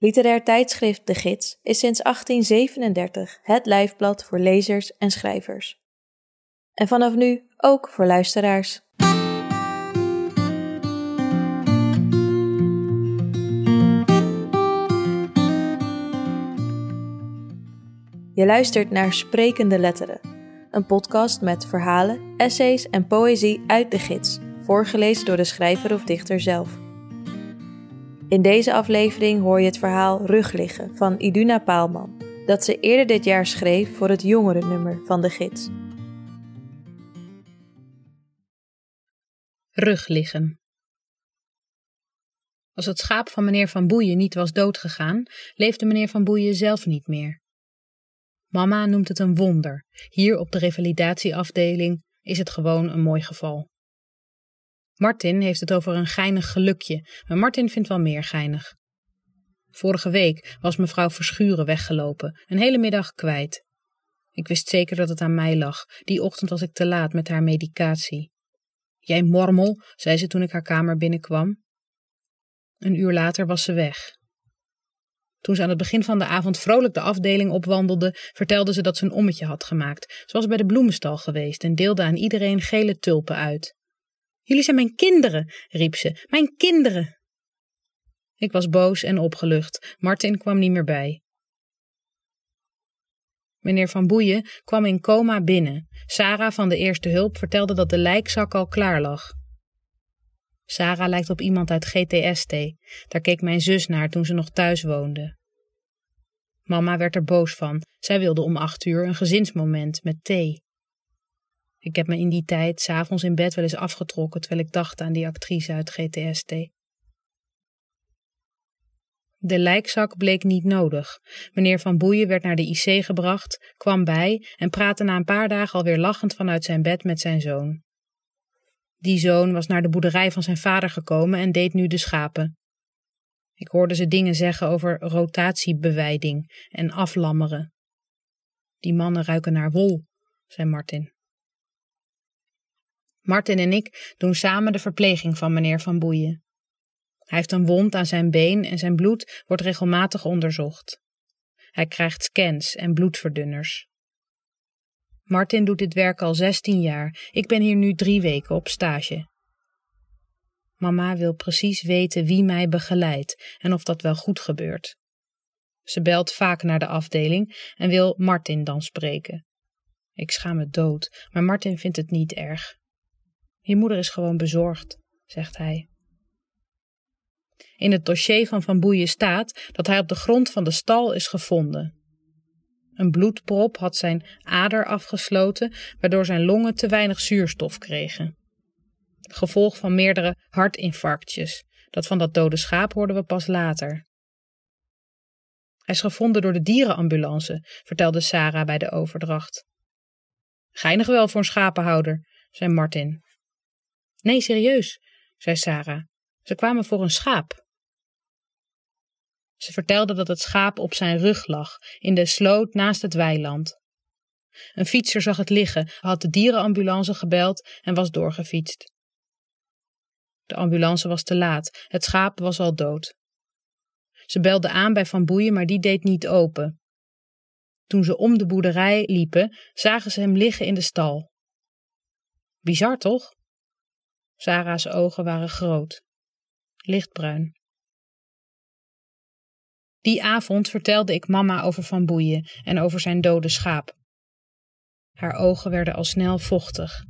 Literair tijdschrift De Gids is sinds 1837 het lijfblad voor lezers en schrijvers. En vanaf nu ook voor luisteraars. Je luistert naar Sprekende Letteren, een podcast met verhalen, essays en poëzie uit de gids, voorgelezen door de schrijver of dichter zelf. In deze aflevering hoor je het verhaal Rugliggen van Iduna Paalman, dat ze eerder dit jaar schreef voor het jongere nummer van de gids. Rugliggen. Als het schaap van meneer Van Boeien niet was doodgegaan, leefde meneer Van Boeien zelf niet meer. Mama noemt het een wonder. Hier op de revalidatieafdeling is het gewoon een mooi geval. Martin heeft het over een geinig gelukje, maar Martin vindt wel meer geinig. Vorige week was mevrouw Verschuren weggelopen, een hele middag kwijt. Ik wist zeker dat het aan mij lag. Die ochtend was ik te laat met haar medicatie. Jij mormel, zei ze toen ik haar kamer binnenkwam. Een uur later was ze weg. Toen ze aan het begin van de avond vrolijk de afdeling opwandelde, vertelde ze dat ze een ommetje had gemaakt. Ze was bij de bloemenstal geweest en deelde aan iedereen gele tulpen uit. Jullie zijn mijn kinderen, riep ze. Mijn kinderen. Ik was boos en opgelucht. Martin kwam niet meer bij. Meneer Van Boeien kwam in coma binnen. Sarah van de eerste hulp vertelde dat de lijkzak al klaar lag. Sarah lijkt op iemand uit GTST. Daar keek mijn zus naar toen ze nog thuis woonde. Mama werd er boos van. Zij wilde om acht uur een gezinsmoment met thee. Ik heb me in die tijd s'avonds in bed wel eens afgetrokken terwijl ik dacht aan die actrice uit GTST. De lijkzak bleek niet nodig. Meneer Van Boeien werd naar de IC gebracht, kwam bij en praatte na een paar dagen alweer lachend vanuit zijn bed met zijn zoon. Die zoon was naar de boerderij van zijn vader gekomen en deed nu de schapen. Ik hoorde ze dingen zeggen over rotatiebewijding en aflammeren. Die mannen ruiken naar wol, zei Martin. Martin en ik doen samen de verpleging van meneer Van Boeien. Hij heeft een wond aan zijn been en zijn bloed wordt regelmatig onderzocht. Hij krijgt scans en bloedverdunners. Martin doet dit werk al 16 jaar. Ik ben hier nu drie weken op stage. Mama wil precies weten wie mij begeleidt en of dat wel goed gebeurt. Ze belt vaak naar de afdeling en wil Martin dan spreken. Ik schaam me dood, maar Martin vindt het niet erg. Je moeder is gewoon bezorgd, zegt hij. In het dossier van Van Boeien staat dat hij op de grond van de stal is gevonden. Een bloedprop had zijn ader afgesloten, waardoor zijn longen te weinig zuurstof kregen. Gevolg van meerdere hartinfarctjes. Dat van dat dode schaap hoorden we pas later. Hij is gevonden door de dierenambulance, vertelde Sarah bij de overdracht. Geinig wel voor een schapenhouder, zei Martin. Nee, serieus, zei Sarah. Ze kwamen voor een schaap. Ze vertelde dat het schaap op zijn rug lag, in de sloot naast het weiland. Een fietser zag het liggen, had de dierenambulance gebeld en was doorgefietst. De ambulance was te laat, het schaap was al dood. Ze belde aan bij Van Boeien, maar die deed niet open. Toen ze om de boerderij liepen, zagen ze hem liggen in de stal. Bizar toch? Sarah's ogen waren groot, lichtbruin. Die avond vertelde ik mama over Van Boeien en over zijn dode schaap. Haar ogen werden al snel vochtig.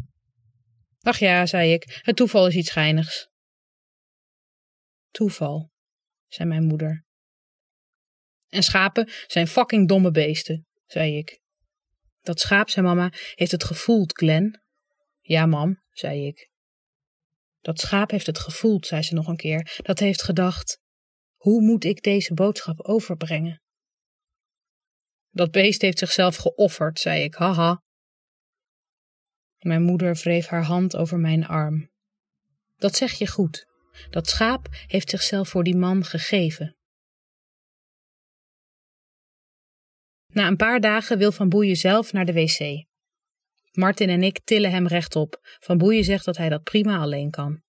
Ach ja, zei ik, het toeval is iets geinigs. Toeval, zei mijn moeder. En schapen zijn fucking domme beesten, zei ik. Dat schaap, zei mama, heeft het gevoeld, Glen. Ja, mam, zei ik. Dat schaap heeft het gevoeld, zei ze nog een keer. Dat heeft gedacht: hoe moet ik deze boodschap overbrengen? Dat beest heeft zichzelf geofferd, zei ik, haha. Mijn moeder wreef haar hand over mijn arm. Dat zeg je goed. Dat schaap heeft zichzelf voor die man gegeven. Na een paar dagen wil Van Boeien zelf naar de wc. Martin en ik tillen hem rechtop. Van Boeien zegt dat hij dat prima alleen kan.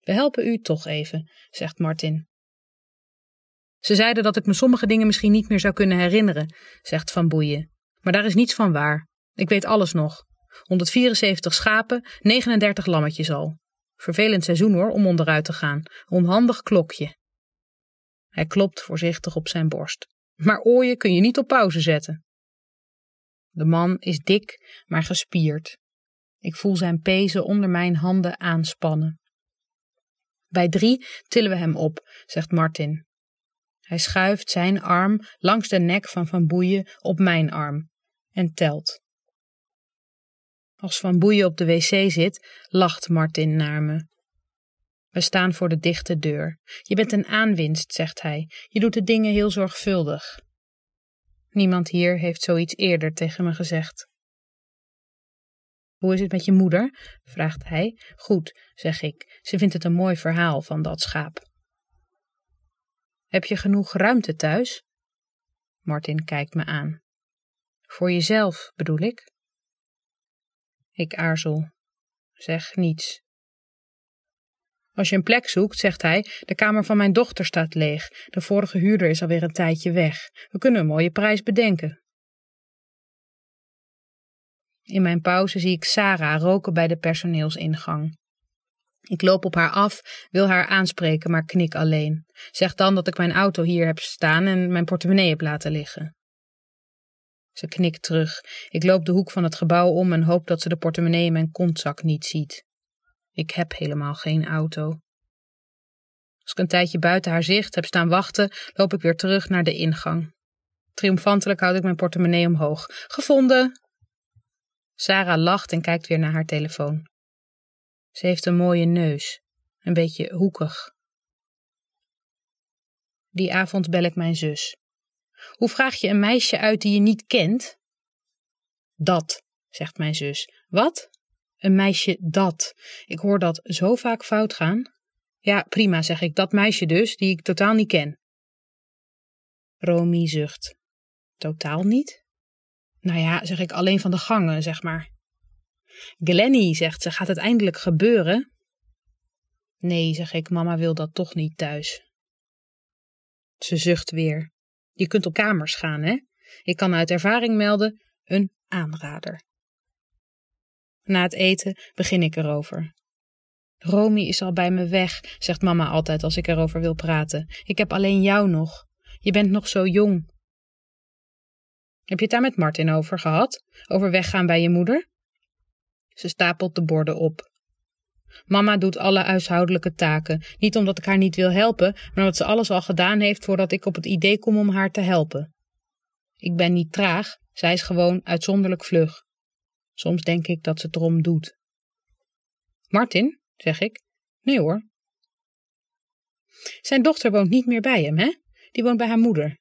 We helpen u toch even, zegt Martin. Ze zeiden dat ik me sommige dingen misschien niet meer zou kunnen herinneren, zegt Van Boeien. Maar daar is niets van waar. Ik weet alles nog. 174 schapen, 39 lammetjes al. Vervelend seizoen hoor, om onderuit te gaan. Onhandig klokje. Hij klopt voorzichtig op zijn borst. Maar ooien kun je niet op pauze zetten. De man is dik, maar gespierd. Ik voel zijn pezen onder mijn handen aanspannen. Bij drie tillen we hem op, zegt Martin. Hij schuift zijn arm langs de nek van Van Boeien op mijn arm en telt. Als Van Boeien op de wc zit, lacht Martin naar me. We staan voor de dichte deur. Je bent een aanwinst, zegt hij. Je doet de dingen heel zorgvuldig. Niemand hier heeft zoiets eerder tegen me gezegd. Hoe is het met je moeder? vraagt hij. Goed, zeg ik. Ze vindt het een mooi verhaal van dat schaap. Heb je genoeg ruimte thuis? Martin kijkt me aan. Voor jezelf, bedoel ik? Ik aarzel. Zeg niets. Als je een plek zoekt, zegt hij, de kamer van mijn dochter staat leeg. De vorige huurder is alweer een tijdje weg. We kunnen een mooie prijs bedenken. In mijn pauze zie ik Sarah roken bij de personeelsingang. Ik loop op haar af, wil haar aanspreken, maar knik alleen. Zeg dan dat ik mijn auto hier heb staan en mijn portemonnee heb laten liggen. Ze knikt terug. Ik loop de hoek van het gebouw om en hoop dat ze de portemonnee in mijn kontzak niet ziet. Ik heb helemaal geen auto. Als ik een tijdje buiten haar zicht heb staan wachten, loop ik weer terug naar de ingang. Triomfantelijk houd ik mijn portemonnee omhoog. Gevonden! Sarah lacht en kijkt weer naar haar telefoon. Ze heeft een mooie neus, een beetje hoekig. Die avond bel ik mijn zus. Hoe vraag je een meisje uit die je niet kent? Dat, zegt mijn zus. Wat? Een meisje dat. Ik hoor dat zo vaak fout gaan. Ja, prima, zeg ik. Dat meisje dus, die ik totaal niet ken. Romy zucht. Totaal niet? Nou ja, zeg ik, alleen van de gangen, zeg maar. Glenny, zegt ze, gaat het eindelijk gebeuren? Nee, zeg ik, mama wil dat toch niet thuis. Ze zucht weer. Je kunt op kamers gaan, hè? Ik kan uit ervaring melden, een aanrader. Na het eten begin ik erover. Romy is al bij me weg, zegt mama altijd als ik erover wil praten. Ik heb alleen jou nog. Je bent nog zo jong. Heb je het daar met Martin over gehad? Over weggaan bij je moeder? Ze stapelt de borden op. Mama doet alle huishoudelijke taken, niet omdat ik haar niet wil helpen, maar omdat ze alles al gedaan heeft voordat ik op het idee kom om haar te helpen. Ik ben niet traag, zij is gewoon uitzonderlijk vlug. Soms denk ik dat ze het erom doet. Martin, zeg ik. Nee hoor. Zijn dochter woont niet meer bij hem, hè? Die woont bij haar moeder.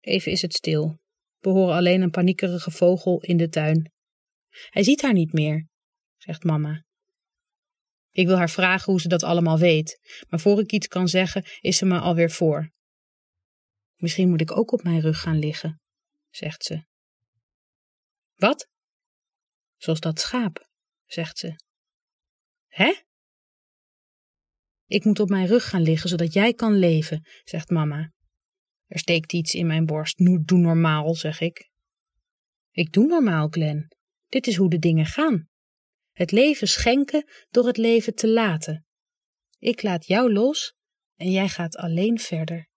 Even is het stil. We horen alleen een paniekerige vogel in de tuin. Hij ziet haar niet meer, zegt mama. Ik wil haar vragen hoe ze dat allemaal weet, maar voor ik iets kan zeggen, is ze me alweer voor. Misschien moet ik ook op mijn rug gaan liggen, zegt ze. Wat? Zoals dat schaap, zegt ze. Hè? Ik moet op mijn rug gaan liggen, zodat jij kan leven, zegt mama. Er steekt iets in mijn borst. Doe normaal, zeg ik. Ik doe normaal, Glen. Dit is hoe de dingen gaan. Het leven schenken door het leven te laten. Ik laat jou los en jij gaat alleen verder.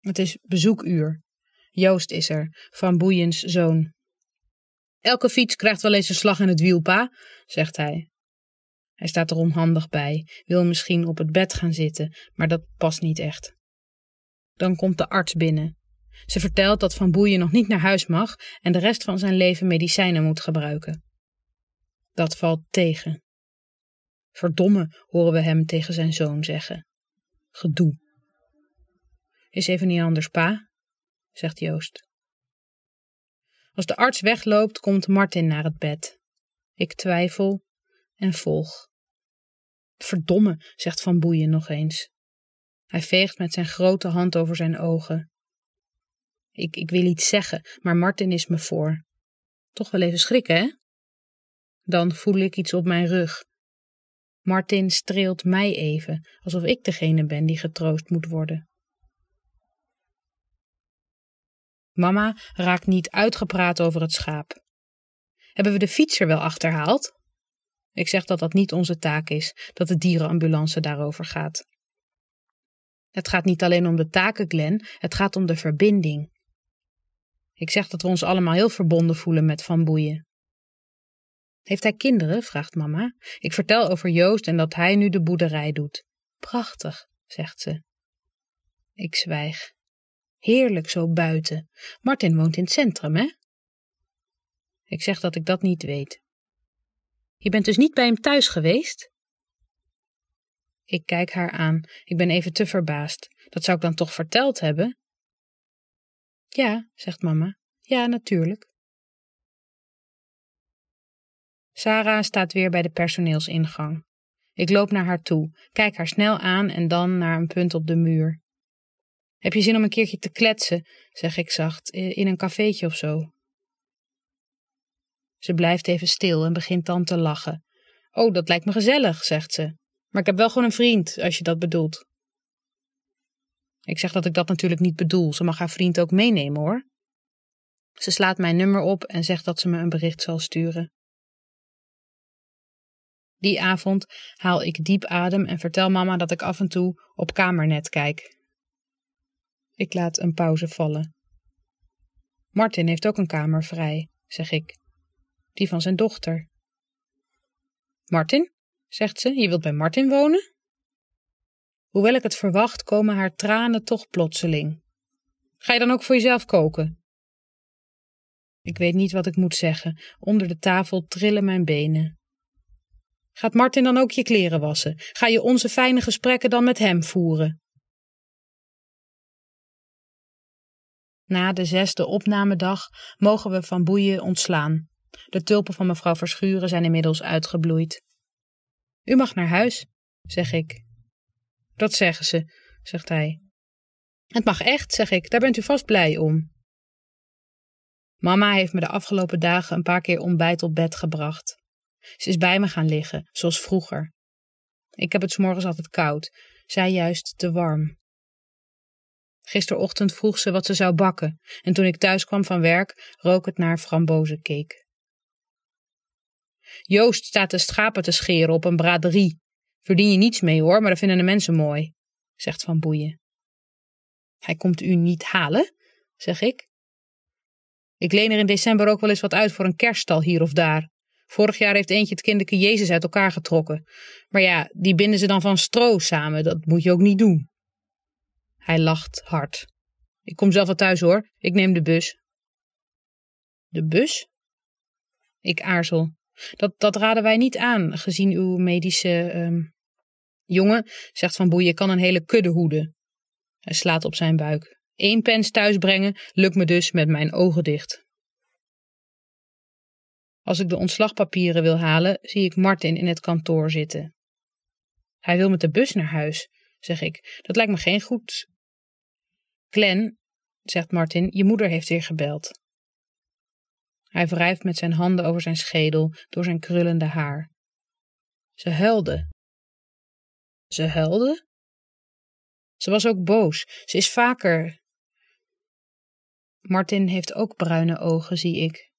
Het is bezoekuur. Joost is er, Van Boeiens zoon. Elke fiets krijgt wel eens een slag in het wiel, pa, zegt hij. Hij staat er onhandig bij, wil misschien op het bed gaan zitten, maar dat past niet echt. Dan komt de arts binnen. Ze vertelt dat Van Boeien nog niet naar huis mag en de rest van zijn leven medicijnen moet gebruiken. Dat valt tegen. Verdomme, horen we hem tegen zijn zoon zeggen. Gedoe. Is even niet anders, pa, zegt Joost. Als de arts wegloopt, komt Martin naar het bed. Ik twijfel en volg. Verdomme, zegt Van Boeien nog eens. Hij veegt met zijn grote hand over zijn ogen. Ik, ik wil iets zeggen, maar Martin is me voor. Toch wel even schrikken, hè? Dan voel ik iets op mijn rug. Martin streelt mij even, alsof ik degene ben die getroost moet worden. Mama raakt niet uitgepraat over het schaap. Hebben we de fietser wel achterhaald? Ik zeg dat dat niet onze taak is, dat de dierenambulance daarover gaat. Het gaat niet alleen om de taken, Glen, het gaat om de verbinding. Ik zeg dat we ons allemaal heel verbonden voelen met Van Boeien. Heeft hij kinderen? vraagt mama. Ik vertel over Joost en dat hij nu de boerderij doet. Prachtig, zegt ze. Ik zwijg. Heerlijk zo buiten. Martin woont in het centrum, hè? Ik zeg dat ik dat niet weet. Je bent dus niet bij hem thuis geweest? Ik kijk haar aan. Ik ben even te verbaasd. Dat zou ik dan toch verteld hebben? Ja, zegt mama. Ja, natuurlijk. Sarah staat weer bij de personeelsingang. Ik loop naar haar toe, kijk haar snel aan en dan naar een punt op de muur. Heb je zin om een keertje te kletsen, zeg ik zacht, in een cafeetje of zo? Ze blijft even stil en begint dan te lachen. Oh, dat lijkt me gezellig, zegt ze. Maar ik heb wel gewoon een vriend, als je dat bedoelt. Ik zeg dat ik dat natuurlijk niet bedoel. Ze mag haar vriend ook meenemen hoor. Ze slaat mijn nummer op en zegt dat ze me een bericht zal sturen. Die avond haal ik diep adem en vertel mama dat ik af en toe op kamernet kijk. Ik laat een pauze vallen. Martin heeft ook een kamer vrij, zeg ik. Die van zijn dochter. Martin, zegt ze, je wilt bij Martin wonen? Hoewel ik het verwacht, komen haar tranen toch plotseling. Ga je dan ook voor jezelf koken? Ik weet niet wat ik moet zeggen. Onder de tafel trillen mijn benen. Gaat Martin dan ook je kleren wassen? Ga je onze fijne gesprekken dan met hem voeren? Na de zesde opnamedag mogen we van boeien ontslaan. De tulpen van mevrouw Verschuren zijn inmiddels uitgebloeid. U mag naar huis, zeg ik. Dat zeggen ze, zegt hij. Het mag echt, zeg ik, daar bent u vast blij om. Mama heeft me de afgelopen dagen een paar keer ontbijt op bed gebracht. Ze is bij me gaan liggen, zoals vroeger. Ik heb het morgens altijd koud, zij juist te warm. Gisterochtend vroeg ze wat ze zou bakken, en toen ik thuis kwam van werk, rook het naar frambozencake. Joost staat de schapen te scheren op een braderie. Verdien je niets mee hoor, maar dat vinden de mensen mooi, zegt Van Boeien. Hij komt u niet halen, zeg ik. Ik leen er in december ook wel eens wat uit voor een kerststal hier of daar. Vorig jaar heeft eentje het kinderke Jezus uit elkaar getrokken. Maar ja, die binden ze dan van stro samen, dat moet je ook niet doen. Hij lacht hard. Ik kom zelf wel thuis hoor, ik neem de bus. De bus? Ik aarzel. Dat, dat raden wij niet aan, gezien uw medische. Um... Jongen, zegt Van Boeien, kan een hele kudde hoeden. Hij slaat op zijn buik. Eén pens thuisbrengen lukt me dus met mijn ogen dicht. Als ik de ontslagpapieren wil halen, zie ik Martin in het kantoor zitten. Hij wil met de bus naar huis, zeg ik. Dat lijkt me geen goed. Glen, zegt Martin, je moeder heeft weer gebeld. Hij wrijft met zijn handen over zijn schedel door zijn krullende haar. Ze huilde. Ze huilde? Ze was ook boos. Ze is vaker. Martin heeft ook bruine ogen, zie ik.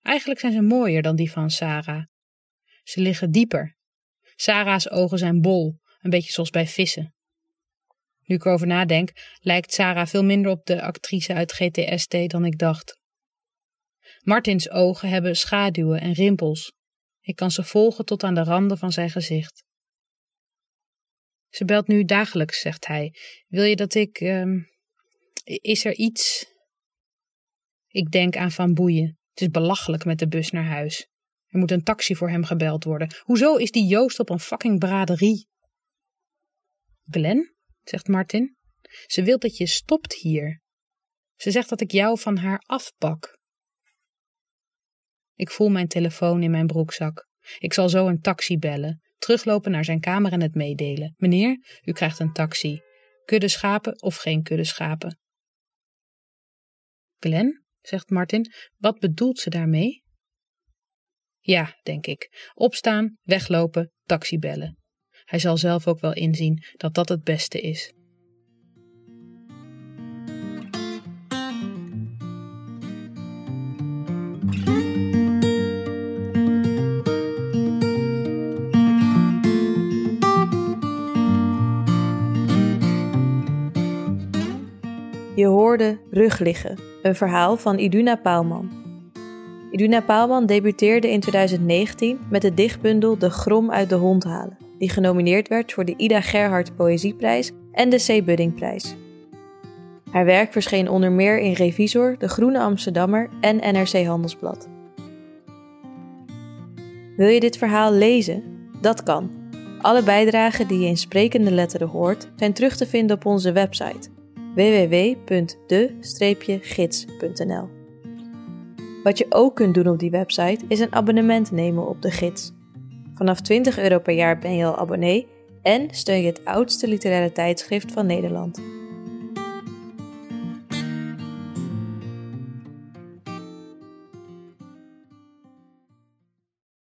Eigenlijk zijn ze mooier dan die van Sarah. Ze liggen dieper. Sarah's ogen zijn bol, een beetje zoals bij vissen. Nu ik erover nadenk, lijkt Sarah veel minder op de actrice uit GTST dan ik dacht. Martins ogen hebben schaduwen en rimpels. Ik kan ze volgen tot aan de randen van zijn gezicht. Ze belt nu dagelijks, zegt hij. Wil je dat ik. Uh, is er iets? Ik denk aan Van Boeien. Het is belachelijk met de bus naar huis. Er moet een taxi voor hem gebeld worden. Hoezo is die Joost op een fucking braderie? Glen, zegt Martin. Ze wil dat je stopt hier. Ze zegt dat ik jou van haar afpak. Ik voel mijn telefoon in mijn broekzak. Ik zal zo een taxi bellen, teruglopen naar zijn kamer en het meedelen. Meneer, u krijgt een taxi. Kudde schapen of geen kudde schapen? Glen, zegt Martin, wat bedoelt ze daarmee? Ja, denk ik. Opstaan, weglopen, taxi bellen. Hij zal zelf ook wel inzien dat dat het beste is. Je hoorde Rug liggen, een verhaal van Iduna Paalman. Iduna Paalman debuteerde in 2019 met de dichtbundel De Grom uit de Hond halen, die genomineerd werd voor de Ida Gerhard Poëzieprijs en de C. Buddingprijs. Haar werk verscheen onder meer in Revisor, De Groene Amsterdammer en NRC Handelsblad. Wil je dit verhaal lezen? Dat kan. Alle bijdragen die je in sprekende letteren hoort zijn terug te vinden op onze website www.de-gids.nl. Wat je ook kunt doen op die website is een abonnement nemen op de gids. Vanaf 20 euro per jaar ben je al abonnee en steun je het oudste literaire tijdschrift van Nederland.